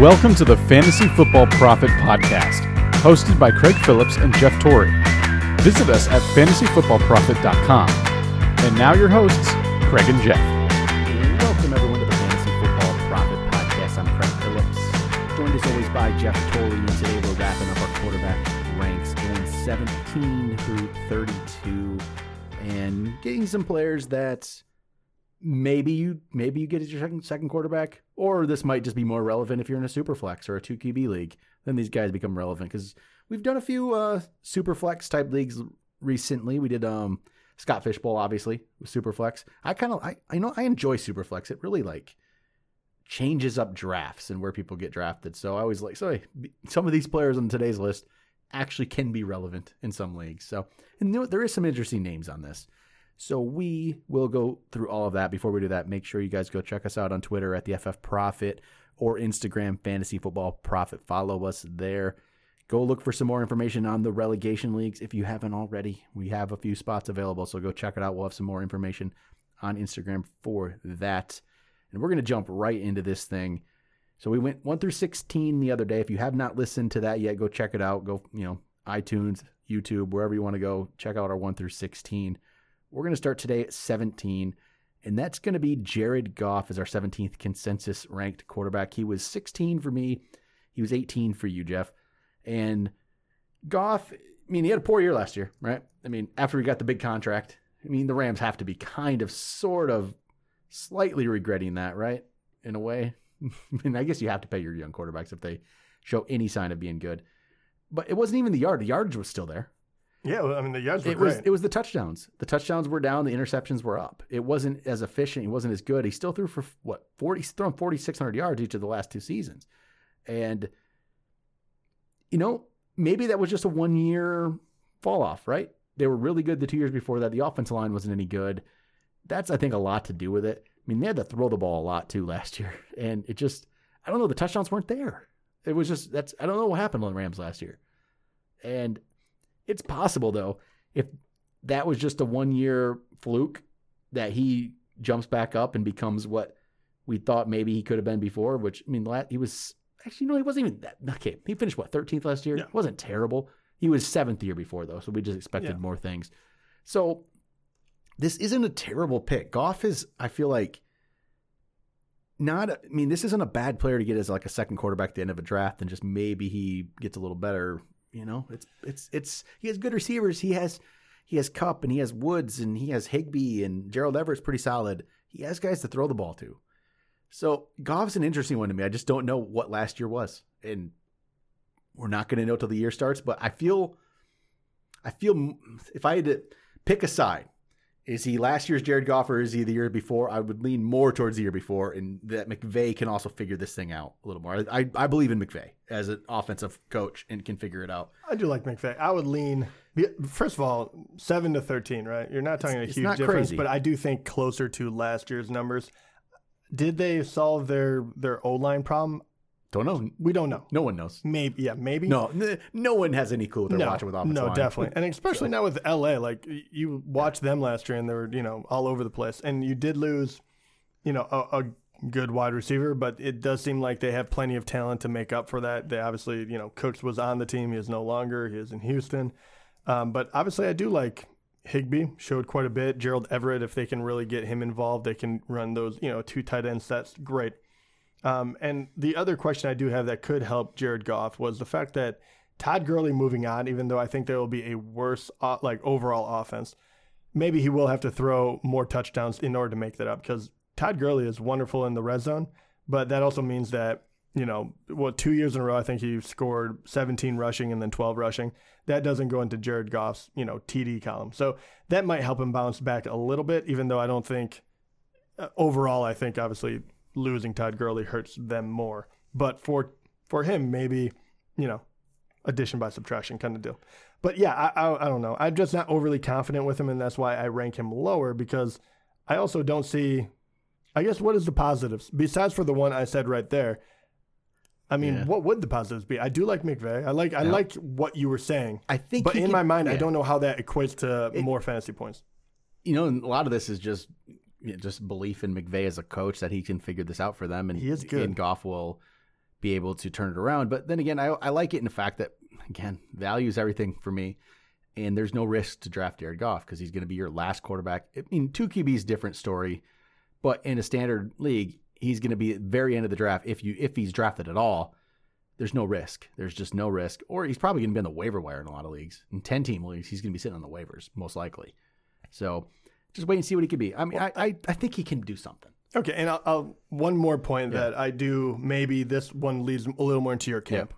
Welcome to the Fantasy Football Profit Podcast, hosted by Craig Phillips and Jeff Torrey. Visit us at fantasyfootballprofit.com. And now your hosts, Craig and Jeff. Welcome everyone to the Fantasy Football Profit Podcast. I'm Craig Phillips, joined as always by Jeff Torrey, and today we're wrapping up our quarterback ranks, going 17 through 32, and getting some players that maybe you maybe you get your second second quarterback, or this might just be more relevant if you're in a super flex or a two QB league. Then these guys become relevant because we've done a few uh, super flex type leagues recently. We did um, Scott Fishbowl obviously with super flex. I kind of I I know I enjoy super flex. It really like changes up drafts and where people get drafted. So I always like so hey, some of these players on today's list actually can be relevant in some leagues. So and there is some interesting names on this. So we will go through all of that. Before we do that, make sure you guys go check us out on Twitter at the FF Profit or Instagram Fantasy Football Profit. Follow us there. Go look for some more information on the relegation leagues if you haven't already. We have a few spots available, so go check it out. We'll have some more information on Instagram for that. And we're going to jump right into this thing. So we went 1 through 16 the other day. If you have not listened to that yet, go check it out. Go, you know, iTunes, YouTube, wherever you want to go, check out our 1 through 16. We're going to start today at 17, and that's going to be Jared Goff as our 17th consensus ranked quarterback. He was 16 for me, he was 18 for you, Jeff. And Goff, I mean, he had a poor year last year, right? I mean, after he got the big contract, I mean, the Rams have to be kind of, sort of, slightly regretting that, right? In a way. I mean, I guess you have to pay your young quarterbacks if they show any sign of being good. But it wasn't even the yard. The yardage was still there. Yeah, well, I mean the yards were it great. was it was the touchdowns. The touchdowns were down. The interceptions were up. It wasn't as efficient. He wasn't as good. He still threw for what forty? He's thrown forty six hundred yards each of the last two seasons, and you know maybe that was just a one year fall off. Right? They were really good the two years before that. The offensive line wasn't any good. That's I think a lot to do with it. I mean they had to throw the ball a lot too last year, and it just I don't know. The touchdowns weren't there. It was just that's I don't know what happened on the Rams last year, and it's possible though, if that was just a one year fluke, that he jumps back up and becomes what we thought maybe he could have been before. Which I mean, he was actually no, he wasn't even that. Okay, he finished what 13th last year. Yeah. It wasn't terrible. He was seventh year before though, so we just expected Yeah. more things. So this isn't a terrible pick. Goff is, I feel like, not. I mean, this isn't a bad player to get as like a second quarterback at the end of a draft, and just maybe he gets a little better. You know, it's it's it's he has good receivers. He has he has Kupp and he has Woods and he has Higbee and Gerald Everett's pretty solid. He has guys to throw the ball to. So Goff's an interesting one to me. I just don't know what last year was, and we're not going to know till the year starts. But I feel, I feel if I had to pick a side, is he last year's Jared Goff or is he the year before? I would lean more towards the year before, and that McVay can also figure this thing out a little more. I, I believe in McVay as an offensive coach and can figure it out. I do like McVay. I would lean. First of all, seven to thirteen, right? You're not talking it's a huge difference, crazy. but I do think closer to last year's numbers. Did they solve their their O line problem? Don't know. We don't know. No one knows. Maybe, yeah, maybe. No, no one has any clue what they're no, watching with offensive no, line. definitely, and especially now with LA. Like you watched them last year, and they were you know all over the place, and you did lose, you know, a, a good wide receiver, but it does seem like they have plenty of talent to make up for that. They obviously, you know, Cooks was on the team; he is no longer. He is in Houston, um, but obviously, I do like Higbee. Showed quite a bit. Gerald Everett, if they can really get him involved, they can run those, you know, two tight end sets. Great. Um, and the other question I do have that could help Jared Goff was the fact that Todd Gurley moving on, even though I think there will be a worse like overall offense, maybe he will have to throw more touchdowns in order to make that up because Todd Gurley is wonderful in the red zone, but that also means that you know what two years in a row I think he scored 17 rushing and then 12 rushing. That doesn't go into Jared Goff's you know TD column, so that might help him bounce back a little bit. Even though I don't think uh, overall, I think obviously losing Todd Gurley hurts them more. But for for him, maybe you know, addition by subtraction kind of deal. But yeah, I, I I don't know. I'm just not overly confident with him, and that's why I rank him lower because I also don't see. I guess what is the positives besides for the one I said right there. I mean, Yeah. what would the positives be? I do like McVay. I like I Yeah. like what you were saying, I think, but in can- my mind, I don't know how that equates to It- more fantasy points. You know, and a lot of this is just you know, just belief in McVay as a coach that he can figure this out for them, and He is good. And Goff will be able to turn it around. But then again, I, I like it in the fact that again, value is everything for me. And there's no risk to draft Jared Goff because he's going to be your last quarterback. I mean, two QBs, different story, but in a standard league, he's going to be at the very end of the draft if you if he's drafted at all. There's no risk. There's just no risk. Or he's probably going to be on the waiver wire in a lot of leagues. In ten team leagues, he's going to be sitting on the waivers most likely. So just wait and see what he could be. I mean, I I, I think he can do something. Okay, and I'll, I'll one more point Yeah. that I do maybe this one leads a little more into your camp.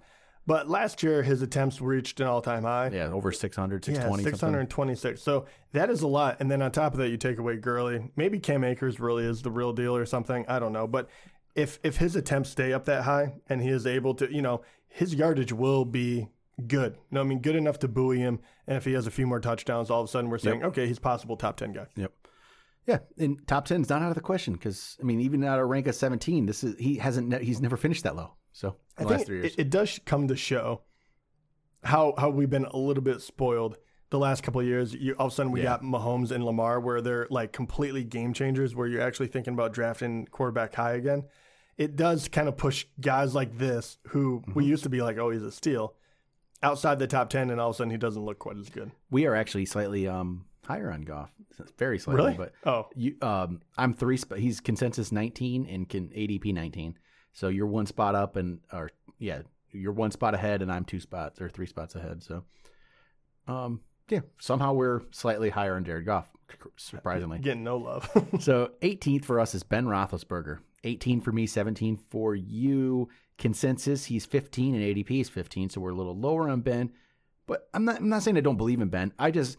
But last year his attempts reached an all-time high. Yeah, over 600, Yeah, 620. something. 626. So that is a lot. And then on top of that, you take away Gurley. Maybe Cam Akers really is the real deal or something. I don't know. But if if his attempts stay up that high and he is able to, you know, his yardage will be good. No, I mean good enough to buoy him. And if he has a few more touchdowns, all of a sudden we're saying, okay, he's possible top ten guy. Yep. Yeah, and top ten is not out of the question because I mean, even at a rank of seventeen, this is he hasn't ne- he's never finished that low. So I the think last three years, it, it does come to show how how we've been a little bit spoiled the last couple of years. You, all of a sudden, we Yeah. got Mahomes and Lamar, where they're like completely game changers. Where you're actually thinking about drafting quarterback high again. It does kind of push guys like this, who Mm-hmm. we used to be like, oh, he's a steal, outside the top ten, and all of a sudden he doesn't look quite as good. we are actually slightly um higher on Goff, very slightly, Really? but Oh, you um I'm three. Sp- he's consensus nineteen and can ADP nineteen. So you're one spot up and or yeah, you're one spot ahead and I'm two spots or three spots ahead. So um yeah, somehow we're slightly higher on Jared Goff, surprisingly. getting no love. So 18th for us is Ben Roethlisberger. 18 for me, 17 for you. Consensus, he's 15 and ADP is 15, so we're a little lower on Ben. But I'm not I'm not saying I don't believe in Ben. I just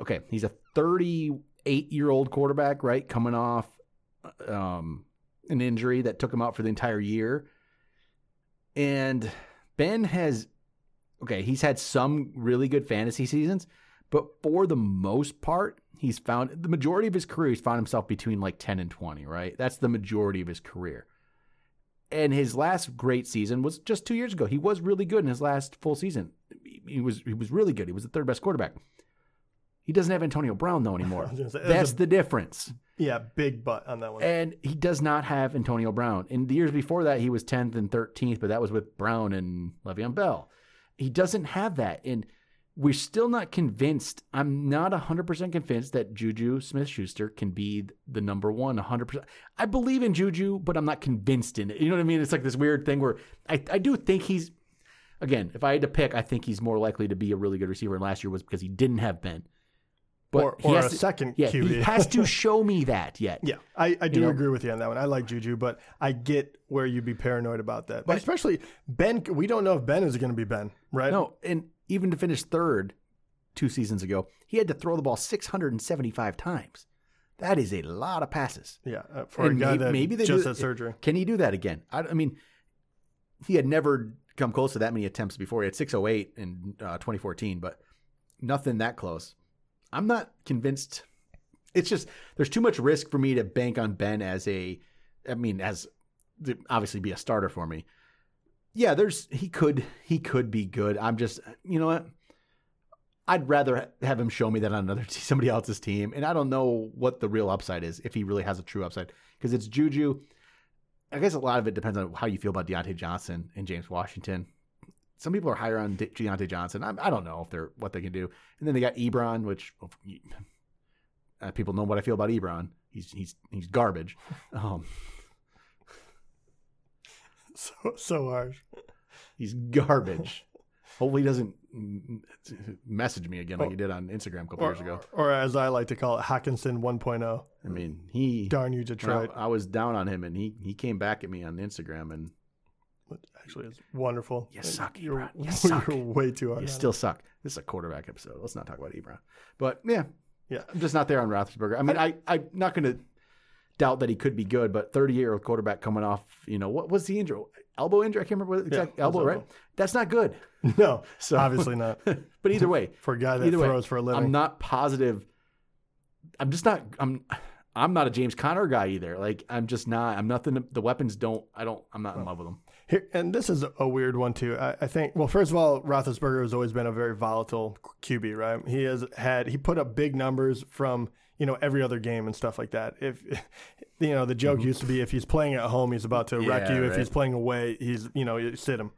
okay, he's a 38 year old quarterback, right? Coming off um, an injury that took him out for the entire year. And Ben has okay, he's had some really good fantasy seasons, but for the most part, he's found the majority of his career, he's found himself between like 10 and 20, right? That's the majority of his career. And his last great season was just two years ago. He was really good in his last full season. He was he was really good. He was the third best quarterback. He doesn't have Antonio Brown though anymore. I was gonna say, That's that's a- the difference. yeah, big butt on that one. And he does not have Antonio Brown. In the years before that, he was 10th and 13th, but that was with Brown and Le'Veon Bell. He doesn't have that. And we're still not convinced. I'm not 100% convinced that Juju Smith Schuster can be the number one 100%. I believe in Juju, but I'm not convinced in it. You know what I mean? It's like this weird thing where I, I do think he's, again, if I had to pick, I think he's more likely to be a really good receiver. And last year was because he didn't have Ben. But or he or has a to- second Yeah, QB. he has to show me that yet. Yeah, I, I do know? agree with you on that one. I like Juju, but I get where you'd be paranoid about that. But But- especially Ben, we don't know if Ben is going to be Ben, right? No, and even to finish third two seasons ago, he had to throw the ball 675 times. That is a lot of passes. Yeah, uh, for a And guy may- that maybe they just do- had surgery. Can he do that again? I, I mean, he had never come close to that many attempts before. He had 608 in uh, 2014, but nothing that close. I'm not convinced. It's just there's too much risk for me to bank on Ben as a, I mean, as obviously be a starter for me. Yeah, there's he could he could be good. I'm just you know what. I'd rather have him show me that on another somebody else's team, and I don't know what the real upside is if he really has a true upside because it's Juju. I guess a lot of it depends on how you feel about Diontae Johnson and James Washington. Some people are higher on De- Diontae Johnson. I, I don't know if they're what they can do. And then they got Ebron, which uh, people know what I feel about Ebron. He's he's he's garbage. Um, So so harsh. he's garbage. Hopefully, he doesn't message me again like he did on Instagram a couple Or, years ago. or as I like to call it, Hockenson 1.0. I mean, he Darn you, when I, Detroit. I was down on him, and he he came back at me on Instagram, and actually is wonderful. You suck, You're, Ebron. You suck. you're way too hard. you still suck. This is a quarterback episode. Let's not talk about Ebron. But yeah, Yeah. I'm just not there on Roethlisberger. I mean, I I'm not going to doubt that he could be good, but 30 year old quarterback coming off, you know, what was the injury? Elbow injury? I can't remember what exact it was elbow, right? That's not good. No, So- obviously not. But either way, For a guy that Either way, throws for a living. I'm not positive. I'm just not. I'm. I'm not a James Conner guy either. Like I'm just not. I'm nothing. The weapons don't. I don't. I'm not in love with them. Here, and this is a weird one too. I, I think. Well, first of all, Roethlisberger has always been a very volatile QB, right? He has had he put up big numbers from you know, every other game and stuff like that. If you know, the joke used to be if he's playing at home, he's about to wreck Mm-hmm. You. If right. he's playing away, he's you know, you sit him.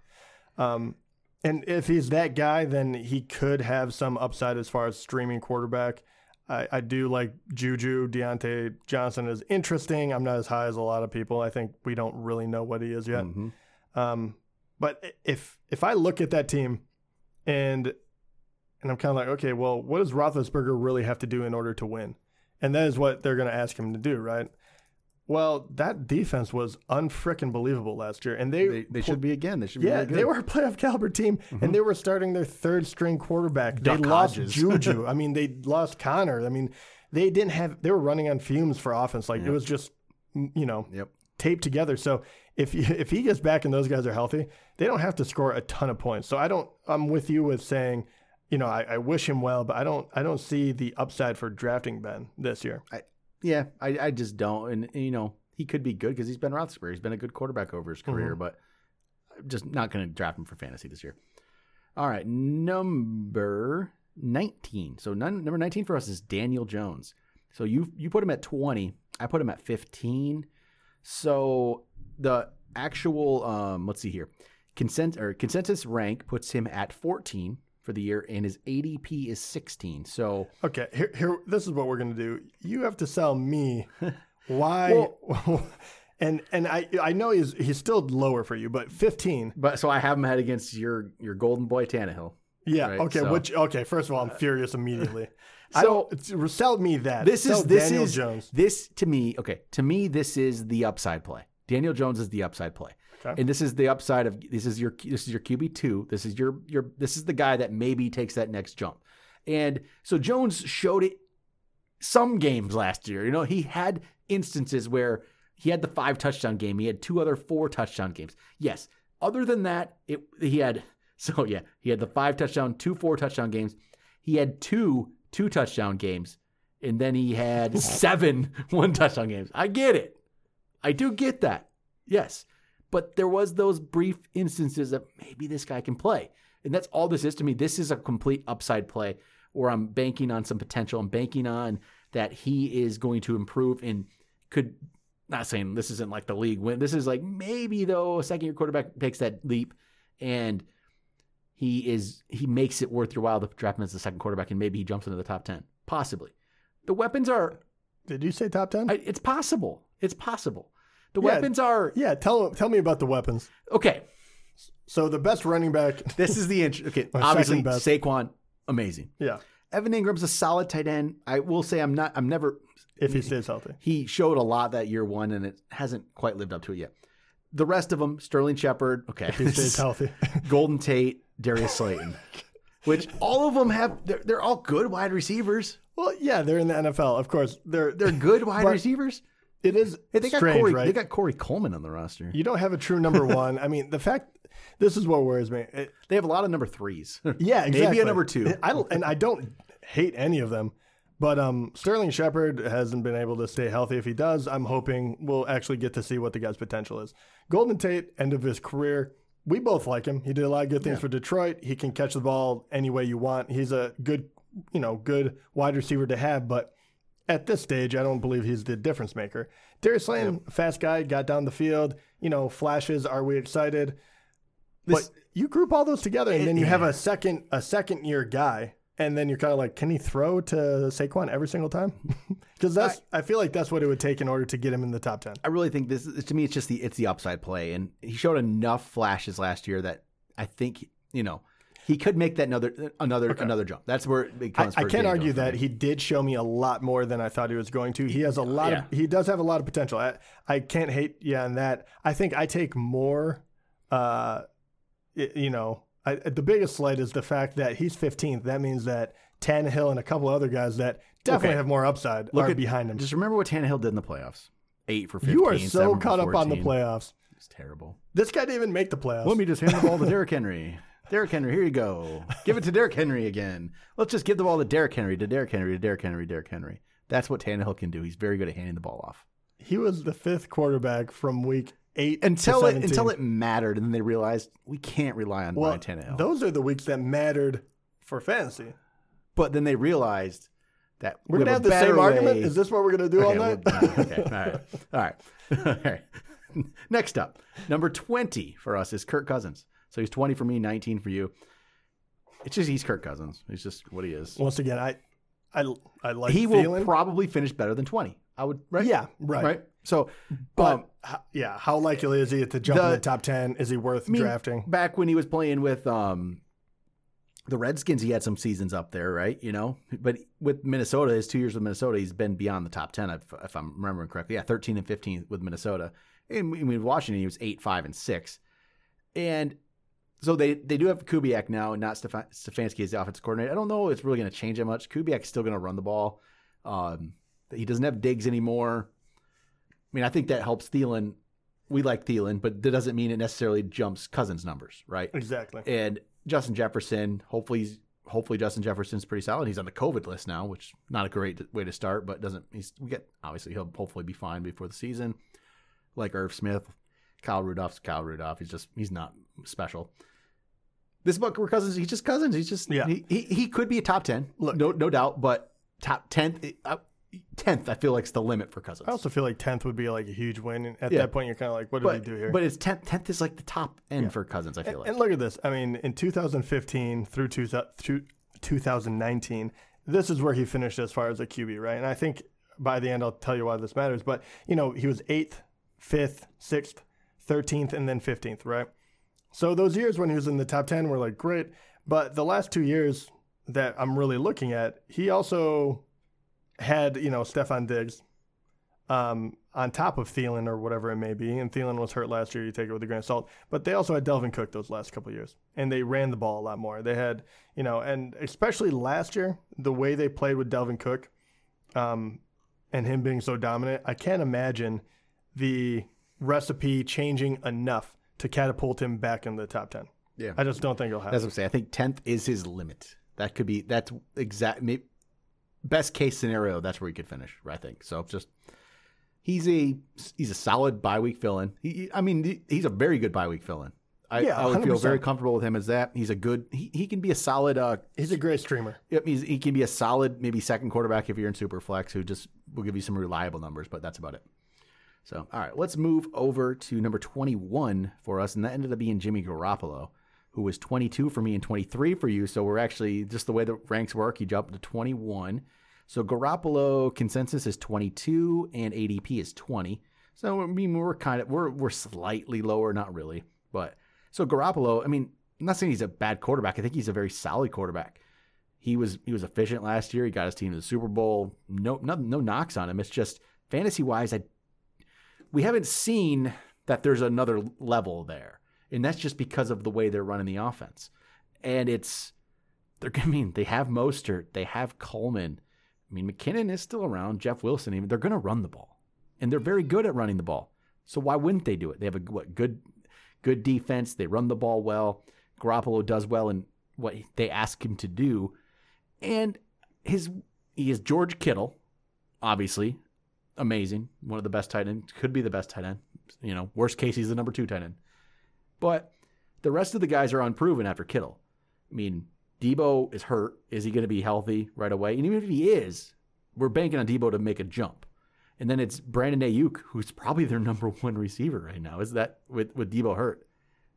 Um, and if he's that guy, then he could have some upside as far as streaming quarterback. I, I do like Juju. Diontae Johnson is interesting. I'm not as high as a lot of people. I think we don't really know what he is yet. Mhm. Um, but if if I look at that team, and and I'm kind of like, okay, well, what does Roethlisberger really have to do in order to win? And that is what they're going to ask him to do, right? Well, that defense was unfrickin' believable last year, and they They, they should be again. They should be. yeah, really they were a playoff caliber team, and they were starting their third string quarterback. Duck they lost Hodges. Juju. I mean, they lost Conner. I mean, they didn't have. They were running on fumes for offense. Like it was just, mm, you know, Yep. taped together. So if if he gets back and those guys are healthy, they don't have to score a ton of points. So I don't. I'm with you with saying, you know, I, I wish him well, but I don't. I don't see the upside for drafting Ben this year. I, Yeah, I, I just don't. And, you know, he could be good because he's been Roethlisberger. He's been a good quarterback over his career, but I'm just not going to draft him for fantasy this year. All right, number 19. So none, number 19 for us is Daniel Jones. So you you put him at 20. I put him at 15. So the actual um, let's see here. Consent or consensus rank puts him at 14 for the year and his ADP is 16. So Okay, here, here. This is what we're gonna do. You have to sell me why. and and I I know he's he's still lower for you, but 15. But so I have him head against your your golden boy Tannehill. Yeah. Right, okay. so- Which okay. First of all, I'm uh, furious immediately. I So- sell me that. This Sell is this Daniel is Jones. this to me. Okay, to me this is the upside play. Daniel Jones is the upside play, Okay. and this is the upside of this is your this is your QB two. This is your your this is the guy that maybe takes that next jump. And so Jones showed it some games last year. You know, he had instances where he had the five touchdown game. He had two other four touchdown games. Yes. Other than that, it he had so yeah, he had the five touchdown, two four touchdown games. He had two two touchdown games, and then he had seven one touchdown games. I get it. I do get that. Yes. But there was those brief instances that maybe this guy can play. And that's all this is to me. This is a complete upside play where I'm banking on some potential. I'm banking on that he is going to improve and could not saying this isn't like the league win. This is like maybe though a second year quarterback takes that leap and he is he makes it worth your while to draft him as the second quarterback and maybe he jumps into the top 10. Possibly. The weapons are Did you say top 10? It's possible. It's possible. The Yeah. weapons are yeah. Tell tell me about the weapons. okay. So the best running back. This is the int- okay. Obviously, best. Saquon, amazing. Yeah. Evan Engram's a solid tight end. I will say I'm not. I'm never. If he stays healthy. He showed a lot that year one, and it hasn't quite lived up to it yet. The rest of them, Sterling Shepard, okay, If he stays healthy. Golden Tate, Darius Slayton, which all of them have. They're, they're all good wide receivers. well, yeah, they're in the NFL. Of course, they're They're good wide But receivers. It is Hey, they got strange, Corey. right? They got Corey Coleman on the roster. you don't have a true number one. I mean, the fact. This is what worries me. It- They have a lot of number threes. Yeah, exactly. Maybe a number two. I don't, and I don't hate any of them, but um, Sterling Shepard hasn't been able to stay healthy. If he does, I'm hoping we'll actually get to see what the guy's potential is. Golden Tate, end of his career. We both like him. He did a lot of good things for Detroit. He can catch the ball any way you want. He's a good, you know, good wide receiver to have, but at this stage, I don't believe he's the difference maker. Darius Slayton, fast guy, got down the field, you know, flashes. Are we excited? This- but you group all those together, and It- then you have a second a second year guy, and then you're kind of like, can he throw to Saquon every single time? Because that's I, feel like that's what it would take in order to get him in the top ten. I really think this to me it's just the it's the upside play, and he showed enough flashes last year that I think you know he could make that another another another jump. That's where it I, comes. I for can't argue that he did show me a lot more than I thought he was going to. He has a lot Yeah. of he does have a lot of potential. I, I can't hate yeah on that. I think I take more. Uh, you know, I, the biggest slight is the fact that he's 15th. That means that Tannehill and a couple other guys that definitely Okay. have more upside Look are at- behind him. Just remember what Tannehill did in the playoffs: eight for fifteen. You are so caught up on the playoffs. It's terrible. This guy didn't even make the playoffs. Let me just hand the ball to Derrick Henry. Derrick Henry, here you go. Give it to Derrick Henry again. Let's just give the ball to Derrick Henry, to Derrick Henry, to Derrick Henry, Derrick Henry. That's what Tannehill can do. He's very good at handing the ball off. he was the fifth quarterback from week eight Until to it until it mattered, and then they realized we can't rely on well, Ryan Tannehill. those are the weeks that mattered for fantasy. But then they realized that We're we gonna have a the same better argument. Is this what we're gonna do all Okay, night? well, okay, all right, all right, all right. Next up, number twenty for us is Kirk Cousins. So he's twenty for me, nineteen for you. It's just he's Kirk Cousins. He's just what he is. Once again, I, I, I like he will probably finish better than twenty. I would right. Yeah, right. right. So, but um, h- yeah, how likely is he to jump in The- the top ten? Is he worth I mean, drafting? back when he was playing with um, the Redskins, he had some seasons up there, right? You know, but with Minnesota, his two years with Minnesota, he's been beyond the top ten, if, if I'm remembering correctly. Yeah, thirteen and fifteen with Minnesota. And with Washington, he was eight, five, and six. And so they they do have Kubiak now, and not Stefan, Stefanski as the offensive coordinator. I don't know if it's really going to change that much. Kubiak's still going to run the ball. Um, he doesn't have Diggs anymore. I mean, I think that helps Thielen. We like Thielen, but that doesn't mean it necessarily jumps Cousins' numbers, right? Exactly. And Justin Jefferson, hopefully, he's, hopefully Justin Jefferson's pretty solid. He's on the COVID list now, which not a great way to start, but doesn't. He's we get obviously he'll hopefully be fine before the season. Like Irv Smith, Kyle Rudolph's Kyle Rudolph. He's just he's not special. This Buck Cousins, he's just Cousins. He's just Yeah. He, he, he could be a top ten, Look. no no doubt, but top tenth. Uh, tenth, I feel like is the limit for Cousins. I also feel like tenth would be like a huge win. And at Yeah. that point, you're kind of like, what did but we do here? but it's tenth. Tenth is like the top end for Cousins. I feel and, like. and look at this. I mean, in 2015 through, two, through 2019, this is where he finished as far as a QB, right? And I think by the end, I'll tell you why this matters. But you know, he was eighth, fifth, sixth, thirteenth, and then fifteenth, right? So those years when he was in the top ten were like great. But the last two years that I'm really looking at, he also had you know Stefon Diggs um, on top of Thielen or whatever it may be. And Thielen was hurt last year. You take it with a grain of salt. But they also had Dalvin Cook those last couple years, and they ran the ball a lot more. They had you know, and especially last year, the way they played with Dalvin Cook, um, and him being so dominant, I can't imagine the recipe changing enough to catapult him back in the top ten. yeah, I just don't think it'll happen. That's what I'm saying. I think tenth is his limit. That could be that's exact. Maybe, best case scenario, that's where he could finish. I think so. Just he's a he's a solid bye week fill in. He, I mean, he's a very good bye week fill in. I, Yeah, I would feel 100%. very comfortable with him as that. He's a good. He, he can be a solid. Uh, He's a great streamer. Yep, he's, he can be a solid, maybe second quarterback if you're in super flex, who just will give you some reliable numbers, but that's about it. So, all right, let's move over to number 21 for us, and that ended up being Jimmy Garoppolo, who was 22 for me and 23 for you. So we're actually just the way the ranks work. He jumped to 21. So Garoppolo consensus is 22 and ADP is 20. So I mean we're kind of we're we're slightly lower, not really, but so Garoppolo. I mean, I'm not saying he's a bad quarterback. I think he's a very solid quarterback. He was he was efficient last year. He got his team to the Super Bowl. No no no knocks on him. It's just fantasy wise, I we haven't seen that there's another level there, and that's just because of the way they're running the offense. And it's they're I mean they have Mostert, they have Coleman. I mean McKinnon is still around. Jeff Wilson even they're going to run the ball, and they're very good at running the ball. So why wouldn't they do it? They have a what good good defense. They run the ball well. Garoppolo does well in what they ask him to do, and his he is George Kittle, obviously amazing, one of the best tight ends, could be the best tight end. You know, worst case he's the number two tight end, but the rest of the guys are unproven after Kittle. I mean, Deebo is hurt. Is he going to be healthy right away? And even if he is, we're banking on Deebo to make a jump. And then it's Brandon Aiyuk, who's probably their number one receiver right now. Is that with with Deebo hurt?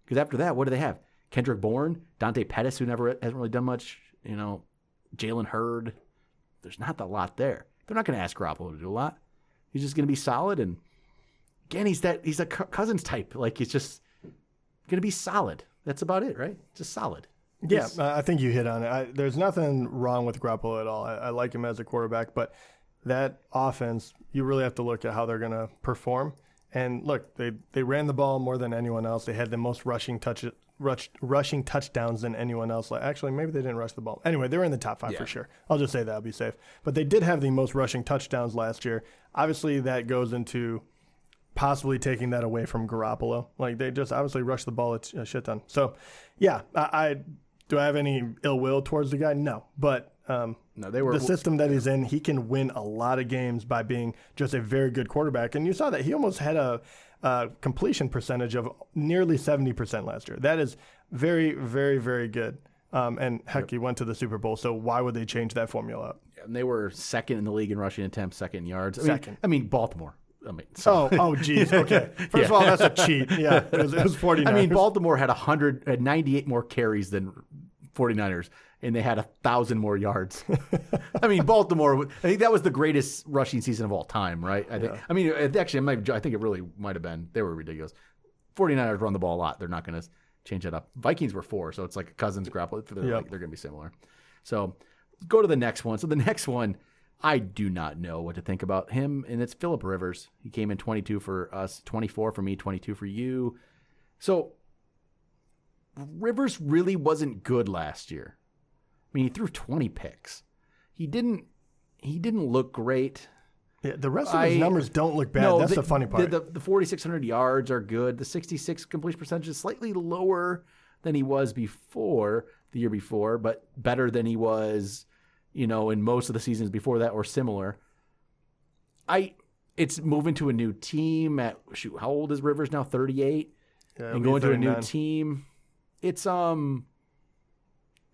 Because after that, what do they have? Kendrick Bourne, Dante Pettis, who never hasn't really done much. You know, Jalen Hurd. There's not a lot there. They're not going to ask Garoppolo to do a lot. He's just going to be solid. And again, he's that he's a Cousins type. Like he's just going to be solid. That's about it, right? Just solid. Yeah. I think you hit on it. I, there's nothing wrong with Garoppolo at all. I, I like him as a quarterback, but that offense, you really have to look at how they're going to perform. And look, they they ran the ball more than anyone else. They had the most rushing touch rush, rushing touchdowns than anyone else. Like actually, maybe they didn't rush the ball. Anyway, they were in the top five Yeah. for sure. I'll just say that I'll be safe. But they did have the most rushing touchdowns last year. Obviously, that goes into possibly taking that away from Garoppolo. Like they just obviously rushed the ball a, a shit ton. So, yeah, I, I do I have any ill will towards the guy? No, but um, No, they were the system that he's in, he can win a lot of games by being just a very good quarterback. And you saw that he almost had a, a completion percentage of nearly seventy percent last year. That is very, very, very good. Um, and heck, he went to the Super Bowl. So why would they change that formula up? And they were second in the league in rushing attempts, second in yards. I mean, Second. I mean, Baltimore. I mean, so, Oh, oh, geez. Okay. First of all, that's a cheat. Yeah, it was, it was 49. I mean, Baltimore had 100, had 98 more carries than 49ers, and they had a thousand more yards. I mean, Baltimore. I think that was the greatest rushing season of all time, right? I think. I mean, actually, it might, I think it really might have been. They were ridiculous. 49ers run the ball a lot. They're not going to change that up. Vikings were four, so it's like a Cousins grapple. They're, Yep. like, they're going to be similar. So go to the next one. So the next one, I do not know what to think about him, and it's Philip Rivers. He came in 22 for us, 24 for me, 22 for you. So Rivers really wasn't good last year. I mean, he threw 20 picks. He didn't. He didn't look great. Yeah, the rest of his I- numbers don't look bad. That's the, funny part. The, the 4,600 yards are good. The 66 completion percentage is slightly lower than he was before the year before, but better than he was, you know, in most of the seasons before that or similar. I, it's moving to a new team at shoot. How old is Rivers now? 38, Yeah, and going to a new team. It's um,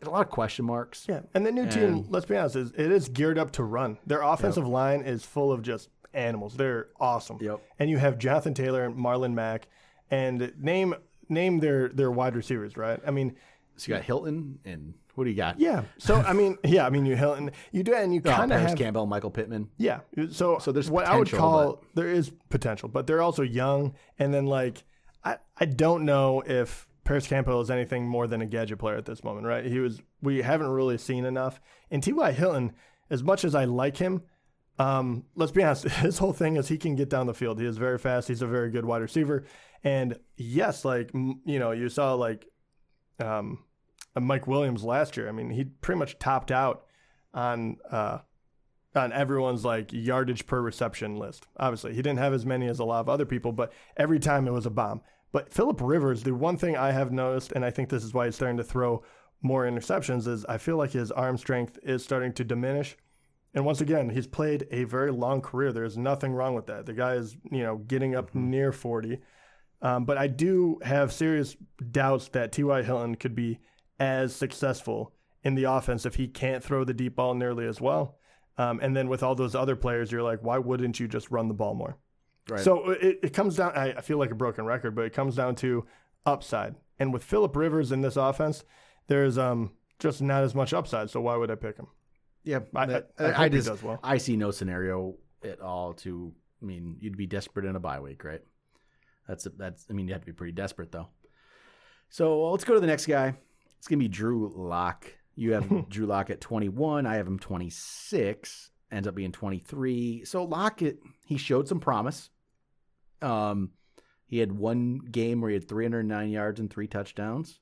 a lot of question marks. Yeah, and the new team, let's be honest, is it is geared up to run. Their offensive line is full of just animals. They're awesome. Yep. And you have Jonathan Taylor and Marlon Mack, and name name their their wide receivers, right? I mean, So you got Hilton and what do you got? yeah. So I mean, yeah. I mean, you Hilton, you do, and you Oh, kind of have Campbell, Michael Pittman. Yeah. So So there's what I would call there is potential, but they're also young. And then like I I don't know if Parris Campbell is anything more than a gadget player at this moment, right? He was we haven't really seen enough. And T.Y. Hilton, as much as I like him, um, let's be honest, his whole thing is he can get down the field. He is very fast. He's a very good wide receiver. And yes, like you know, you saw like um, uh, Mike Williams last year. I mean, he pretty much topped out on uh, on everyone's like yardage per reception list. Obviously, he didn't have as many as a lot of other people, but every time it was a bomb. But Philip Rivers, the one thing I have noticed, and I think this is why he's starting to throw more interceptions, is I feel like his arm strength is starting to diminish. And once again, he's played a very long career. There's nothing wrong with that. The guy is, you know, getting up near 40. Um, but I do have serious doubts that T.Y. Hilton could be as successful in the offense if he can't throw the deep ball nearly as well. Um, and then with all those other players, you're like, why wouldn't you just run the ball more? Right. So it, it comes down, I, I feel like a broken record, but it comes down to upside. And with Philip Rivers in this offense, there's um, just not as much upside. So why would I pick him? Yeah, I, that- I, I, hope I he just does well. I see no scenario at all to. I mean, you'd be desperate in a bye week, right? That's that's. I mean, you have to be pretty desperate though. So let's go to the next guy. It's gonna be Drew Lock. You have Drew Lock at 21. I have him 26. Ends up being 23. So Lockett, he showed some promise. Um, he had one game where he had 309 yards and three touchdowns.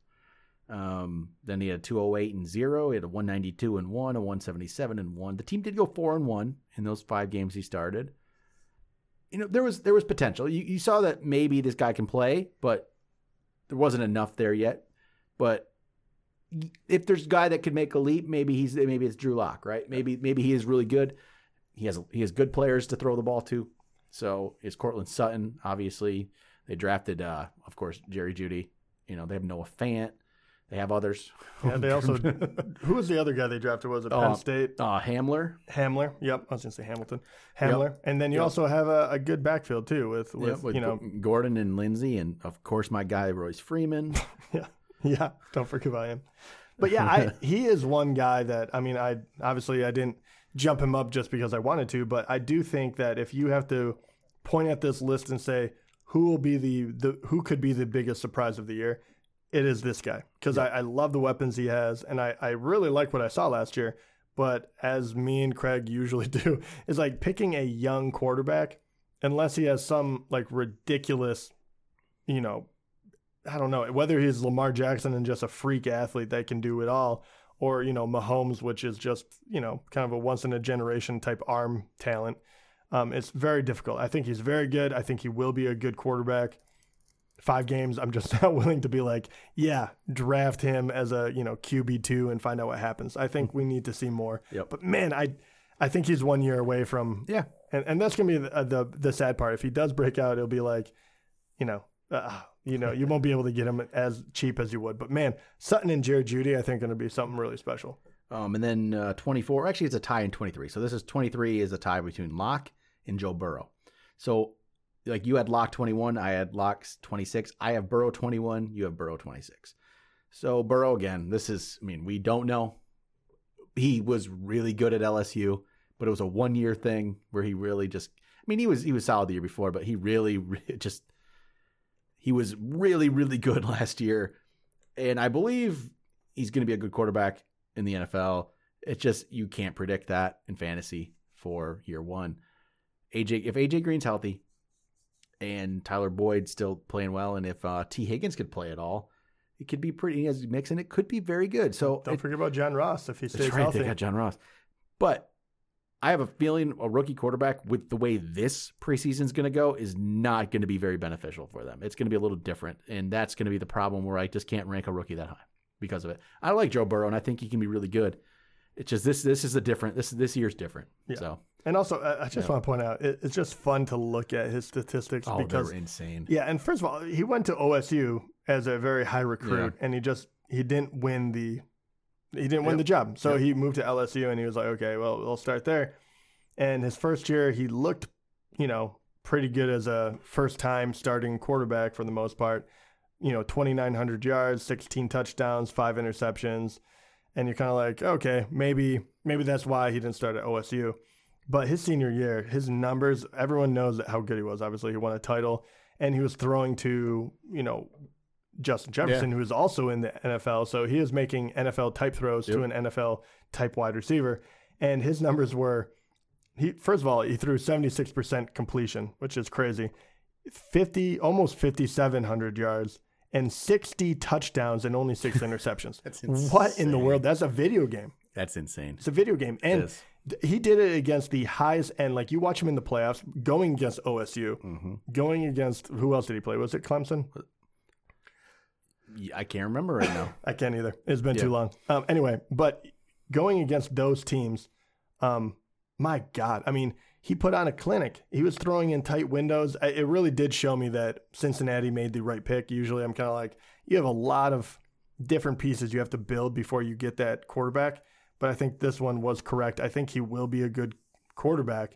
Um, then he had 208 and zero. He had a 192 and one, a 177 and one. The team did go four and one in those five games he started. You know, there was there was potential. You, you saw that maybe this guy can play, but there wasn't enough there yet. But if there's a guy that could make a leap, maybe he's maybe it's Drew Lock, right? Maybe maybe he is really good. He has he has good players to throw the ball to. So is Courtland Sutton. Obviously, they drafted, uh, of course, Jerry Jeudy. You know, they have Noah Fant. They have others. Yeah, they also. who was the other guy they drafted? Was it Penn Oh, State? uh, Hamler. Hamler. Yep, I was going to say Hamilton. Hamler. And then you Yep. also have a, a good backfield too with with, Yep, with you know Gordon and Lindsey, and of course my guy Royce Freeman. yeah yeah don't forget about him. But yeah, I, he is one guy that I mean I obviously I didn't jump him up just because I wanted to, but I do think that if you have to point at this list and say who will be the, the who could be the biggest surprise of the year, it is this guy because I, I love the weapons he has and I, I really like what I saw last year. But as me and Craig usually do, is like picking a young quarterback unless he has some like ridiculous, you know, I don't know whether he's Lamar Jackson and just a freak athlete that can do it all, or you know Mahomes, which is just you know kind of a once in a generation type arm talent. Um, it's very difficult. I think he's very good. I think he will be a good quarterback. Five games, I'm just not willing to be like, yeah, draft him as a you know QB two and find out what happens. I think we need to see more. Yep. But man, I I think he's one year away from yeah, and and that's gonna be the the, the sad part. If he does break out, it'll be like, you know, uh, You know, you won't be able to get him as cheap as you would. But man, Sutton and Jared Jeudy, I think, going to be something really special. Um, and then uh, 24, actually, it's a tie in 23. So this is 23 is a tie between Lock and Joe Burrow. So, like you had Lock 21, I had Locks 26. I have Burrow 21, you have Burrow 26. So, Burrow, again, this is, I mean, we don't know. He was really good at LSU, but it was a one year thing where he really just, I mean, he was he was solid the year before, but he really, really just, he was really, really good last year. And I believe he's going to be a good quarterback in the NFL. It's just you can't predict that in fantasy for year one. AJ, if AJ Green's healthy and Tyler Boyd still playing well, and if uh, Tee Higgins could play at all, it could be pretty as mix, and it could be very good. So don't it, forget about John Ross if he stays that's right, healthy. They got John Ross, but I have a feeling a rookie quarterback with the way this preseason is going to go is not going to be very beneficial for them. It's going to be a little different, and that's going to be the problem where I just can't rank a rookie that high because of it. I like Joe Burrow, and I think he can be really good. It's just this this is a different this this year's different. Yeah. So And also, I I just Yeah. want to point out, it, it's just fun to look at his statistics oh, because they're insane. Yeah, and first of all, he went to OSU as a very high recruit, and he just he didn't win the he didn't win Yep. the job. So Yep. he moved to LSU, and he was like, okay, well, we'll start there. And his first year, he looked, you know, pretty good as a first time starting quarterback for the most part. You know, twenty nine hundred yards, sixteen touchdowns, five interceptions, and you're kind of like, okay, maybe maybe that's why he didn't start at OSU. But his senior year, his numbers, everyone knows how good he was. Obviously, he won a title and he was throwing to, you know, Justin Jefferson, who is also in the NFL. So he is making NFL type throws to an NFL type wide receiver. And his numbers were he first of all, he threw 76% completion, which is crazy. 50 almost 5700 yards and 60 touchdowns and only 6 interceptions. That's what in the world? That's a video game. That's insane. It's a video game. And he did it against the highest end. Like you watch him in the playoffs, going against OSU, Mm-hmm. going against who else did he play? Was it Clemson? I can't remember right now. I can't either. It's been Yeah. too long. Um, anyway, but going against those teams, um, my God, I mean, he put on a clinic. He was throwing in tight windows. I- It really did show me that Cincinnati made the right pick. Usually, I'm kind of like, you have a lot of different pieces you have to build before you get that quarterback. But I think this one was correct. I think he will be a good quarterback.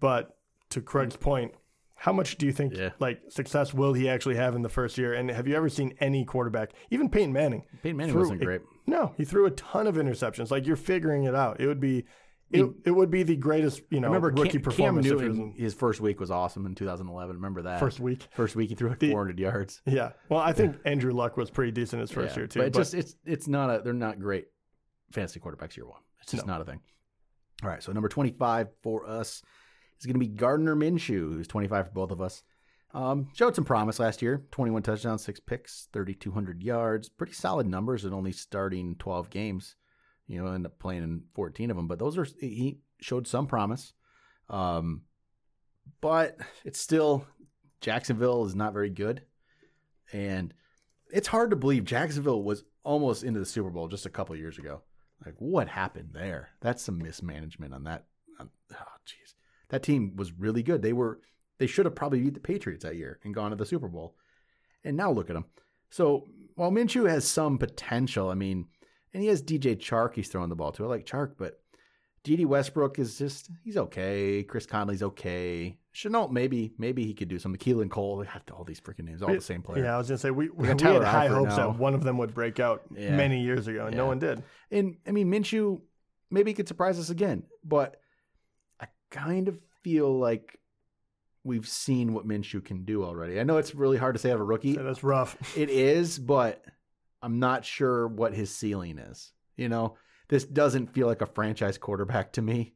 But to Craig's point, how much do you think Yeah. like success will he actually have in the first year? And have you ever seen any quarterback, even Peyton Manning? Peyton Manning wasn't a- great. No, he threw a ton of interceptions. Like you're figuring it out. It would be, it, it would be the greatest, you know, remember rookie Cam, Cam performance. was Newton, his first week was awesome in 2011. Remember that? first week. First week he threw like The- 400 yards. Yeah. Well, I think Andrew Luck was pretty decent his first Yeah, year too. But, it just it's it's not a they're not great fantasy quarterbacks year one. It's just No. not a thing. All right, so number 25 for us is going to be Gardner Minshew, who's 25 for both of us. Um, showed some promise last year. 21 touchdowns, six picks, 3,200 yards. Pretty solid numbers and only starting 12 games. You know, end up playing in 14 of them. But those are he showed some promise. Um, but it's still Jacksonville is not very good, and it's hard to believe Jacksonville was almost into the Super Bowl just a couple years ago. Like, what happened there? That's some mismanagement on that. Oh, jeez, that team was really good. They were they should have probably beat the Patriots that year and gone to the Super Bowl. And now look at them. So while Minshew has some potential, I mean, and he has DJ Chark he's throwing the ball to. I like Chark, but Dede Westbrook is just he's okay. Chris Conley's okay. Shenault maybe maybe he could do something. Keelan Cole, they have all these freaking names, all the same player. Yeah, I was gonna say we we, we had high hopes now. that one of them would break out Yeah. many years ago, and no one did. And I mean, Minshew maybe he could surprise us again, but kind of feel like we've seen what Minshew can do already. I know it's really hard to say of a rookie. That's rough. It is, but I'm not sure what his ceiling is. You know, this doesn't feel like a franchise quarterback to me.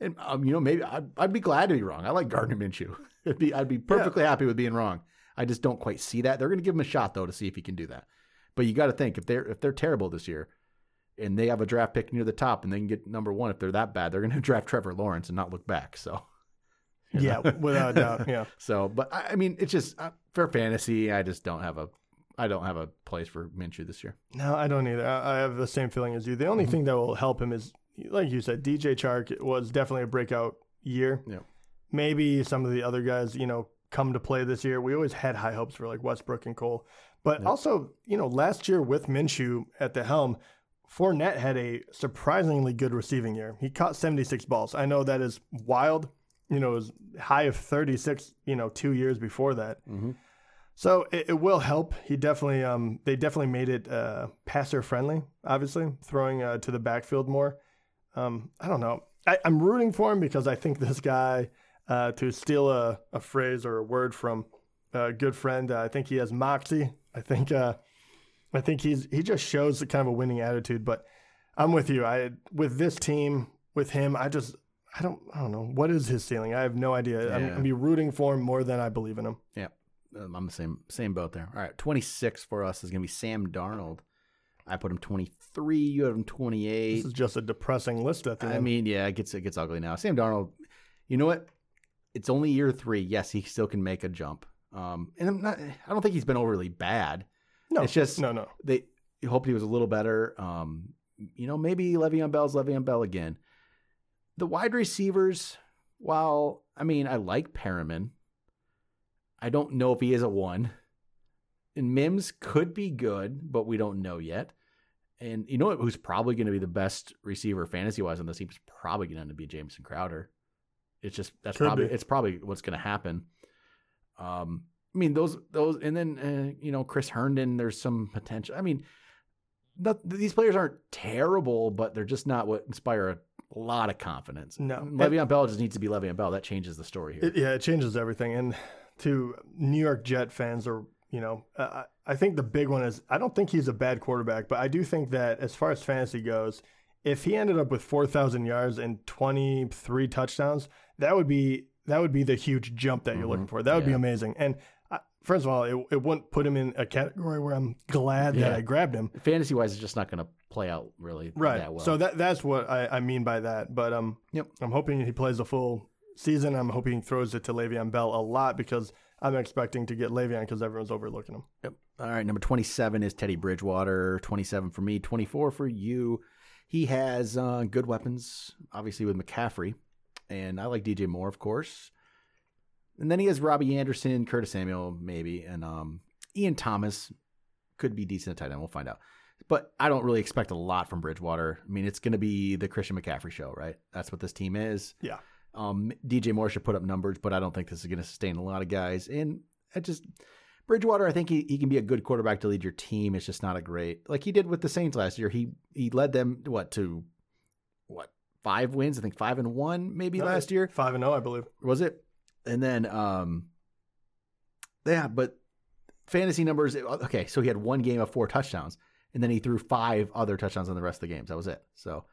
And um, you know, maybe I'd, I'd be glad to be wrong. I like Gardner Minshew. It'd be, I'd be perfectly happy with being wrong. I just don't quite see that. They're going to give him a shot though to see if he can do that. But you got to think if they're if they're terrible this year, and they have a draft pick near the top, and they can get number one if they're that bad, they're going to draft Trevor Lawrence and not look back. So. you Yeah, know? without a doubt. Yeah. So, but I mean, it's just uh, for fantasy. I just don't have a, I don't have a place for Minshew this year. No, I don't either. I, have the same feeling as you. The Mm-hmm. only thing that will help him is, like you said, DJ Chark was definitely a breakout year. Yeah. Maybe some of the other guys, you know, come to play this year. We always had high hopes for like Westbrook and Cole. But also, you know, last year with Minshew at the helm, Fournette had a surprisingly good receiving year. He caught 76 balls. I know that is wild. You know, it was high of 36, you know, two years before that. Mm-hmm. So it, it, will help. He definitely, um, they definitely made it uh, passer friendly. Obviously, throwing uh, to the backfield more. Um, I don't know. I, am rooting for him because I think this guy, uh, to steal a, a phrase or a word from a good friend, uh, I think he has moxie. I think, uh, I think he's he just shows kind of a winning attitude. But I'm with you. I with this team with him, I just I don't I don't know what is his ceiling. I have no idea. Yeah. I'm gonna be rooting for him more than I believe in him. Yeah. Um, I'm the same same boat there. All right, 26 for us is going to be Sam Darnold. I put him 23. You have him 28. This is just a depressing list at the I end. mean, yeah, it gets it gets ugly now. Sam Darnold. You know what? It's only year three. Yes, he still can make a jump. Um, and I'm not. I don't think he's been overly bad. No, it's just- no, no. They hoped he was a little better. Um, you know, maybe Le'Veon Bell's Le'Veon Bell again. The wide receivers, while I mean, I like Perriman. I don't know if he is a one. And Mims could be good, but we don't know yet. And you know who's probably going to be the best receiver fantasy wise on this team is probably going to be Jamison Crowder. It's just that's Could probably be. it's probably what's going to happen. Um, I mean those those, and then uh, you know Chris Herndon. There's some potential. I mean, not, these players aren't terrible, but they're just not what inspire a lot of confidence. No. Le'Veon Bell just needs to be Le'Veon Bell. That changes the story here. It, yeah, it changes everything. And to New York Jet fans, or you know, uh, I think the big one is I don't think he's a bad quarterback, but I do think that as far as fantasy goes, if he ended up with four thousand yards and twenty three touchdowns, that would be that would be the huge jump that you're Mhm. looking for. That would be amazing. And first of all, it, it wouldn't put him in a category where I'm glad that I grabbed him. fantasy wise, it's just not going to play out really Right. that well. So that that's what I, I mean by that. But um, Yep. I'm hoping he plays a full season. I'm hoping he throws it to Le'Veon Bell a lot because I'm expecting to get Le'Veon because everyone's overlooking him. Yep. All right. Number 27 is Teddy Bridgewater. 27 for me. 24 for you. He has uh, good weapons, obviously, with McCaffrey. And I like DJ Moore, of course. And then he has Robby Anderson, Curtis Samuel, maybe. And um, Ian Thomas could be decent at tight end. We'll find out. But I don't really expect a lot from Bridgewater. I mean, it's going to be the Christian McCaffrey show, right? That's what this team is. Yeah. Um, DJ Moore should put up numbers, but I don't think this is going to sustain a lot of guys. And I just Bridgewater, I think he, he can be a good quarterback to lead your team. It's just not a great like he did with the Saints last year. He he led them what to what five wins? I think five and one maybe No, last year Five and zero, I believe. was it? And then um, yeah, but fantasy numbers. Okay, so he had one game of four touchdowns, and then he threw five other touchdowns on the rest of the games. That was it. So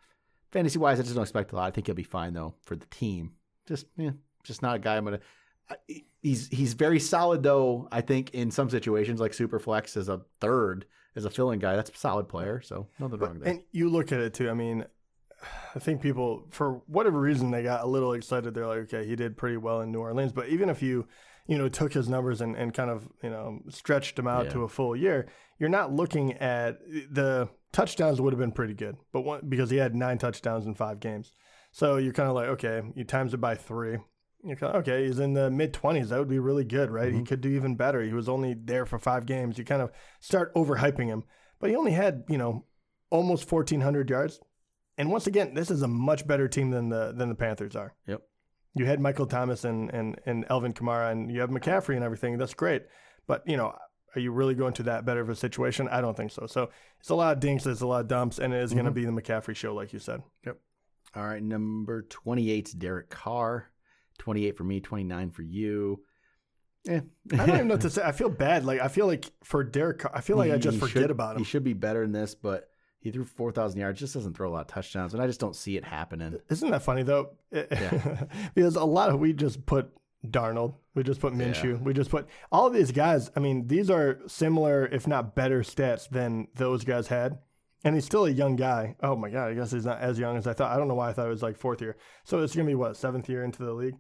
fantasy wise, I just don't expect a lot. I think he'll be fine though for the team. Just yeah, just not a guy I'm gonna. He's he's very solid though. I think in some situations like Superflex as a third as a filling guy, that's a solid player. So nothing wrong there. And you look at it too. I mean, I think people, for whatever reason, they got a little excited. They're like, okay, he did pretty well in New Orleans. But even if you, you know, took his numbers and, and kind of, you know, stretched them out Yeah. to a full year, you're not looking at the touchdowns would have been pretty good, but one, because he had nine touchdowns in five games. So you're kind of like, okay, you times it by three. You're kind of, okay, he's in the mid 20s. That would be really good, right? He mm-hmm. could do even better. He was only there for five games. You kind of start overhyping him. But he only had, you know, almost 1,400 yards. And once again, this is a much better team than the than the Panthers are. Yep. You had Michael Thomas and, and, and Alvin Kamara, and you have McCaffrey and everything. That's great. But, you know, are you really going to that better of a situation? I don't think so. So it's a lot of dinks, it's a lot of dumps, and it is going to be the McCaffrey show, like you said. Yep. All right, number 28 is Derek Carr. 28 for me, 29 for you. Eh. I don't even know what to say. I feel bad. Like I feel like for Derek, Carr- I feel like I just forget should- about him. He should be better than this, but he threw 4,000 yards. Just doesn't throw a lot of touchdowns, and I just don't see it happening. Isn't that funny though? because a lot of we just put Darnold, we just put Minshew, we just put all these guys. I mean, these are similar, if not better, stats than those guys had. And he's still a young guy. Oh my god, I guess he's not as young as I thought. I don't know why I thought it was like fourth year. So it's gonna be what seventh year into the league.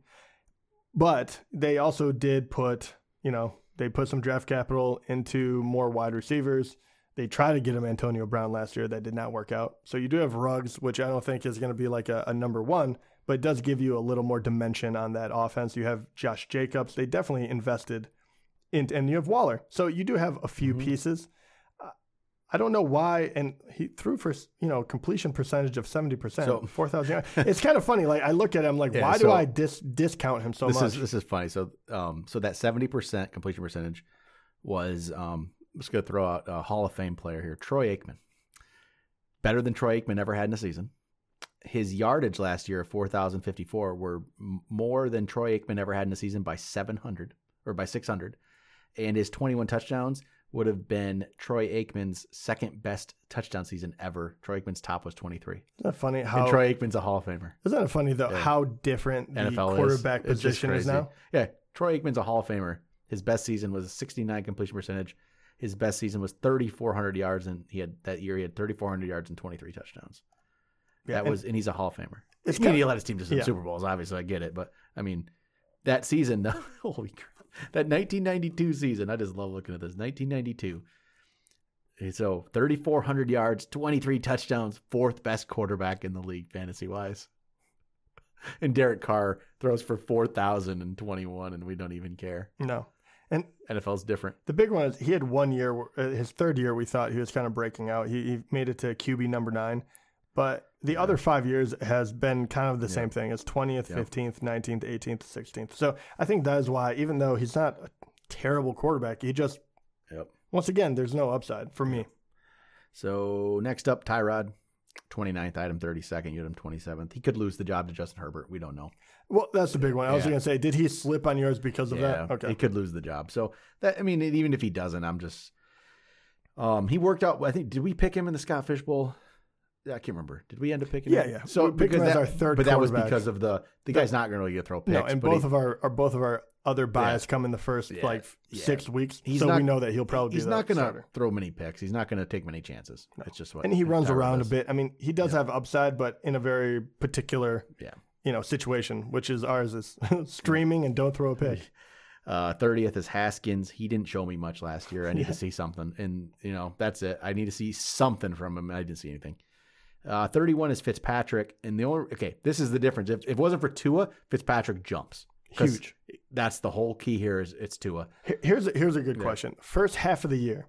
But they also did put, you know, they put some draft capital into more wide receivers. They tried to get him Antonio Brown last year. That did not work out. So you do have Ruggs, which I don't think is going to be like a, a number one, but it does give you a little more dimension on that offense. You have Josh Jacobs. They definitely invested in, and you have Waller. So you do have a few Mhm. pieces. I don't know why, and he threw for you know completion percentage of seventy percent, So- four thousand. It's kind of funny. Like I look at him, like Yeah, why do I dis- discount him so this much? is this is funny. So um so that seventy percent completion percentage was um let's go throw out a Hall of Fame player here, Troy Aikman. Better than Troy Aikman ever had in a season. His yardage last year of four thousand fifty four were more than Troy Aikman ever had in a season by seven hundred or by six hundred, and his twenty one touchdowns would have been Troy Aikman's second best touchdown season ever. Troy Aikman's top was twenty three, Isn't that funny how and Troy Aikman's a Hall of Famer. isn't it funny though Yeah. how different the NFL quarterback just position is now? Yeah, Troy Aikman's a Hall of Famer. His best season was a 69 completion percentage. His best season was 3,400 yards, and he had that year he had 3,400 yards and 23 touchdowns. Yeah, that and was, and he's a Hall of Famer. It's kinda- he led his team to some yeah. Super Bowls. Obviously, I get it, but I mean, that season, holy crap, that 1992 season. I just love looking at this. 1992. So 3,400 yards, 23 touchdowns, fourth best quarterback in the league fantasy wise. And Derek Carr throws for 4,021, and we don't even care. no. And NFL's different. the big one is he had one year, uh, his third year, we thought he was kind of breaking out. He, he made it to QB number nine, but the other five years has been kind of the same thing. It's twentieth, Yeah. fifteenth, nineteenth, eighteenth, sixteenth. So I think that is why, even though he's not a terrible quarterback, he just Yep. once again there's no upside for me. So next up, Tyrod, 29th, item 32nd, you had him 27th. He could lose the job to Justin Herbert. We don't know. Well, that's the big one. I was Yeah. going to say, did he slip on yours because of that? Okay. He could lose the job. So that I mean, even if he doesn't, I'm just um he worked out I think did we pick him in the Scott Fish Bowl? Yeah, I can't remember. Did we end up picking Yeah, him? yeah. So We because as that, our third but that was because of the the guy's not going to really throw picks. no, and both he- of our, our both of our other buys come in the first Yeah, like yeah. six weeks, He's so not- we know that he'll probably he's be not going to throw many picks. He's not going to take many chances. That's just what And he runs around does. a bit. I mean, he does have upside, but in a very particular, Yeah. you know, situation, which is ours is streaming and don't throw a pick. Uh, 30th is Haskins. He didn't show me much last year. I need to see something. And, you know, that's it. I need to see something from him. I didn't see anything. Uh, 31 is Fitzpatrick. And the only, okay, this is the difference. If, if it wasn't for Tua, Fitzpatrick jumps Huge. That's the whole key here is it's Tua. Here's a, here's a good Yeah. question. First half of the year,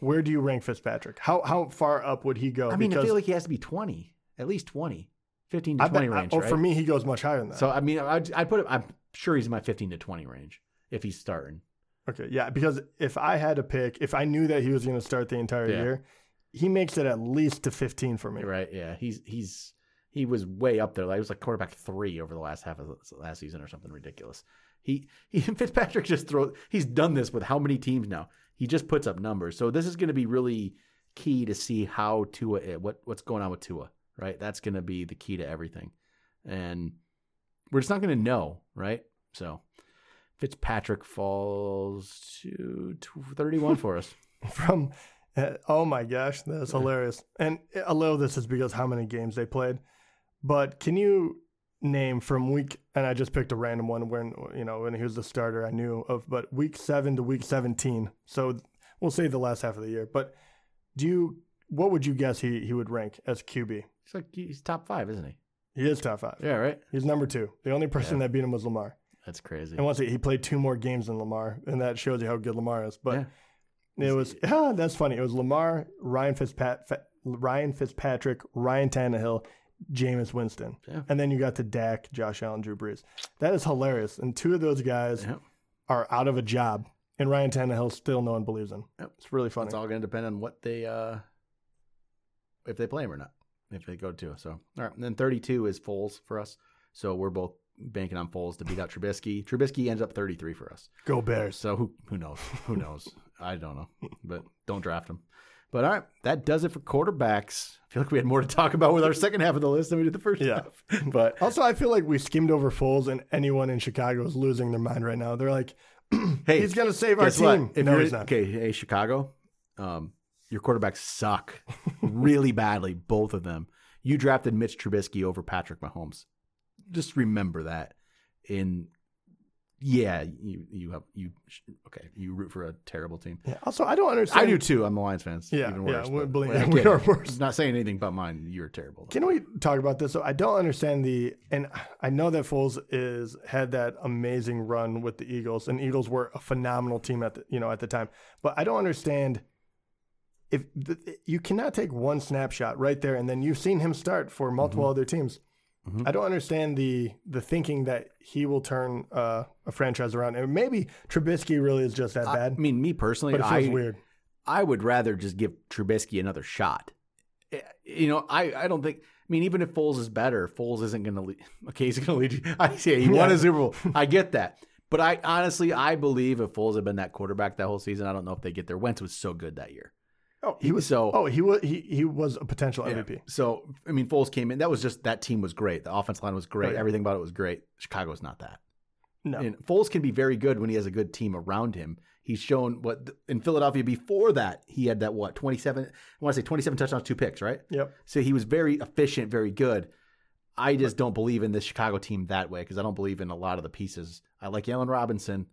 where do you rank Fitzpatrick? How how far up would he go? I mean, I feel like he has to be 20, at least 20, 15 to I 20 bet- range. oh, right? for me, he goes much higher than that. So, I mean, I'd, I'd put him, I'm sure he's in my 15 to 20 range if he's starting. Okay, yeah, because if I had to pick, if I knew that he was going to start the entire Yeah. year, he makes it at least to 15 for me. Right. Yeah. He's he's he was way up there. Like, he was like quarterback three over the last half of the last season or something ridiculous. He he Fitzpatrick just throw. He's done this with how many teams now? He just puts up numbers. So this is going to be really key to see how Tua eh, what what's going on with Tua. Right. That's going to be the key to everything, and we're just not going to know. Right. So Fitzpatrick falls to 31 for us. From, oh my gosh, that's hilarious. And a little of this is because how many games they played. But can you name from week, and I just picked a random one when, you know, when he was the starter I knew of, but week seven to week 17. So we'll say the last half of the year. But do you, what would you guess he, he would rank as QB? He's like he's top five, isn't he? He is top five. Yeah. Right. He's number two. The only person that beat him was Lamar. That's crazy. And once he, he played two more games than Lamar, and that shows you how good Lamar is. But Yeah. It was ah, that's funny. It was Lamar, Ryan Fitzpat, Ryan Fitzpatrick, Ryan Tannehill, Jameis Winston, Yeah. and then you got to Dak, Josh Allen, Drew Brees. That is hilarious. And two of those guys Yeah. are out of a job, and Ryan Tannehill still no one believes in. Yep. It's really funny. It's all going to depend on what they, uh, if they play him or not, if they go to. So, all right. And then 32 is Foles for us. So we're both banking on Foles to beat out Trubisky. Trubisky ends up 33 for us. Go Bears. So who who knows? Who knows? I don't know, but don't draft him. But all right, that does it for quarterbacks. I feel like we had more to talk about with our second half of the list than we did the first Yeah. half. But Also, I feel like we skimmed over Foles, and anyone in Chicago is losing their mind right now. They're like, hey, he's going to save our what? team. If no, he's not. okay, hey Chicago, um, your quarterbacks suck really badly, both of them. You drafted Mitch Trubisky over Patrick Mahomes. Just remember that. In yeah, you you have you okay. You root for a terrible team. Yeah. Also, I don't understand. I do too. I'm a Lions fan. Yeah, even yeah, worse. we- but- believe me, we are worse. Not saying anything about mine. You're terrible. Can we talk about this? So I don't understand the, and I know that Foles is had that amazing run with the Eagles, and Eagles were a phenomenal team at the you know at the time. But I don't understand if the, you cannot take one snapshot right there, and then you've seen him start for multiple mm-hmm. other teams. Mhm. I don't understand the the thinking that he will turn uh, a franchise around, and maybe Trubisky really is just that I bad. I mean, me personally, but it feels I weird. I would rather just give Trubisky another shot. Eh, You know, I, I don't think. I mean, even if Foles is better, Foles isn't going to lead. Okay, he's going to lead you. I say he won Yeah. a Super Bowl. I get that, but I honestly I believe if Foles had been that quarterback that whole season, I don't know if they get there. Wentz was so good that year. Oh, he was. so. Oh, he was. He he was a potential yeah. MVP. So I mean, Foles came in. That was just that team was great. The offense line was great. Everything about it was great. Chicago's not that. No, And Foles can be very good when he has a good team around him. He's shown what in Philadelphia before that he had that what twenty seven. I want to say twenty seven touchdowns, two picks, right? Yep. So he was very efficient, very good. I just don't believe in this Chicago team that way because I don't believe in a lot of the pieces. I like Allen Robinson,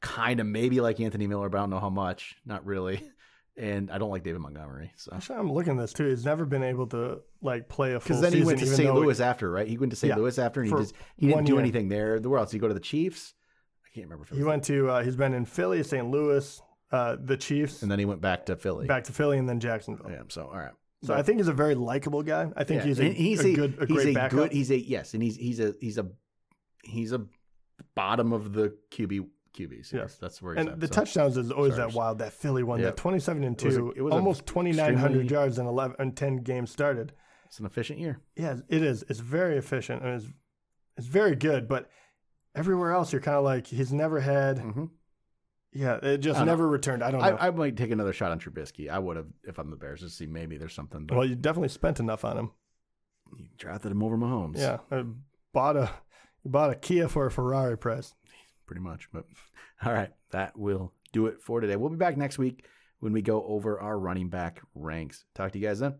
kind of maybe like Anthony Miller, but I don't know how much. Not really. And I don't like David Montgomery. So Actually, I'm looking at this too. He's never been able to like play a full because then he went to St. Louis after, right? He went to St. Yeah, Louis after, and he just he didn't do year. anything there. Where else? Did he go to the Chiefs? I can't remember. He went to. Uh, he's been in Philly, St. Louis, uh, the Chiefs, and then he went back to Philly. back to Philly, and then Jacksonville. Yeah. So all right. So I think he's a very likable guy. I think Yeah, he's a, he's a, good, a he's great a backup. good. He's a yes, and he's he's a he's a he's a bottom of the QB QBs. Yes. that's where he's at. and at. the so. touchdowns is always Sorry. that wild. That Philly one, that twenty-seven and It was a- two, it was almost twenty-nine hundred yards in eleven and ten games started. It's an efficient year. Yeah, it is. It's very efficient and it's it's very good. But everywhere else, you're kind of like he's never had. Mm-hmm. Yeah, it just don't know. never returned. I don't know. I, I might take another shot on Trubisky. I would have if I'm the Bears to see maybe there's something. But well, you definitely spent enough on him. you drafted him over Mahomes. Yeah, I bought a bought a Kia for a Ferrari price. Pretty much. But all right, that will do it for today. We'll be back next week when we go over our running back ranks. Talk to you guys then.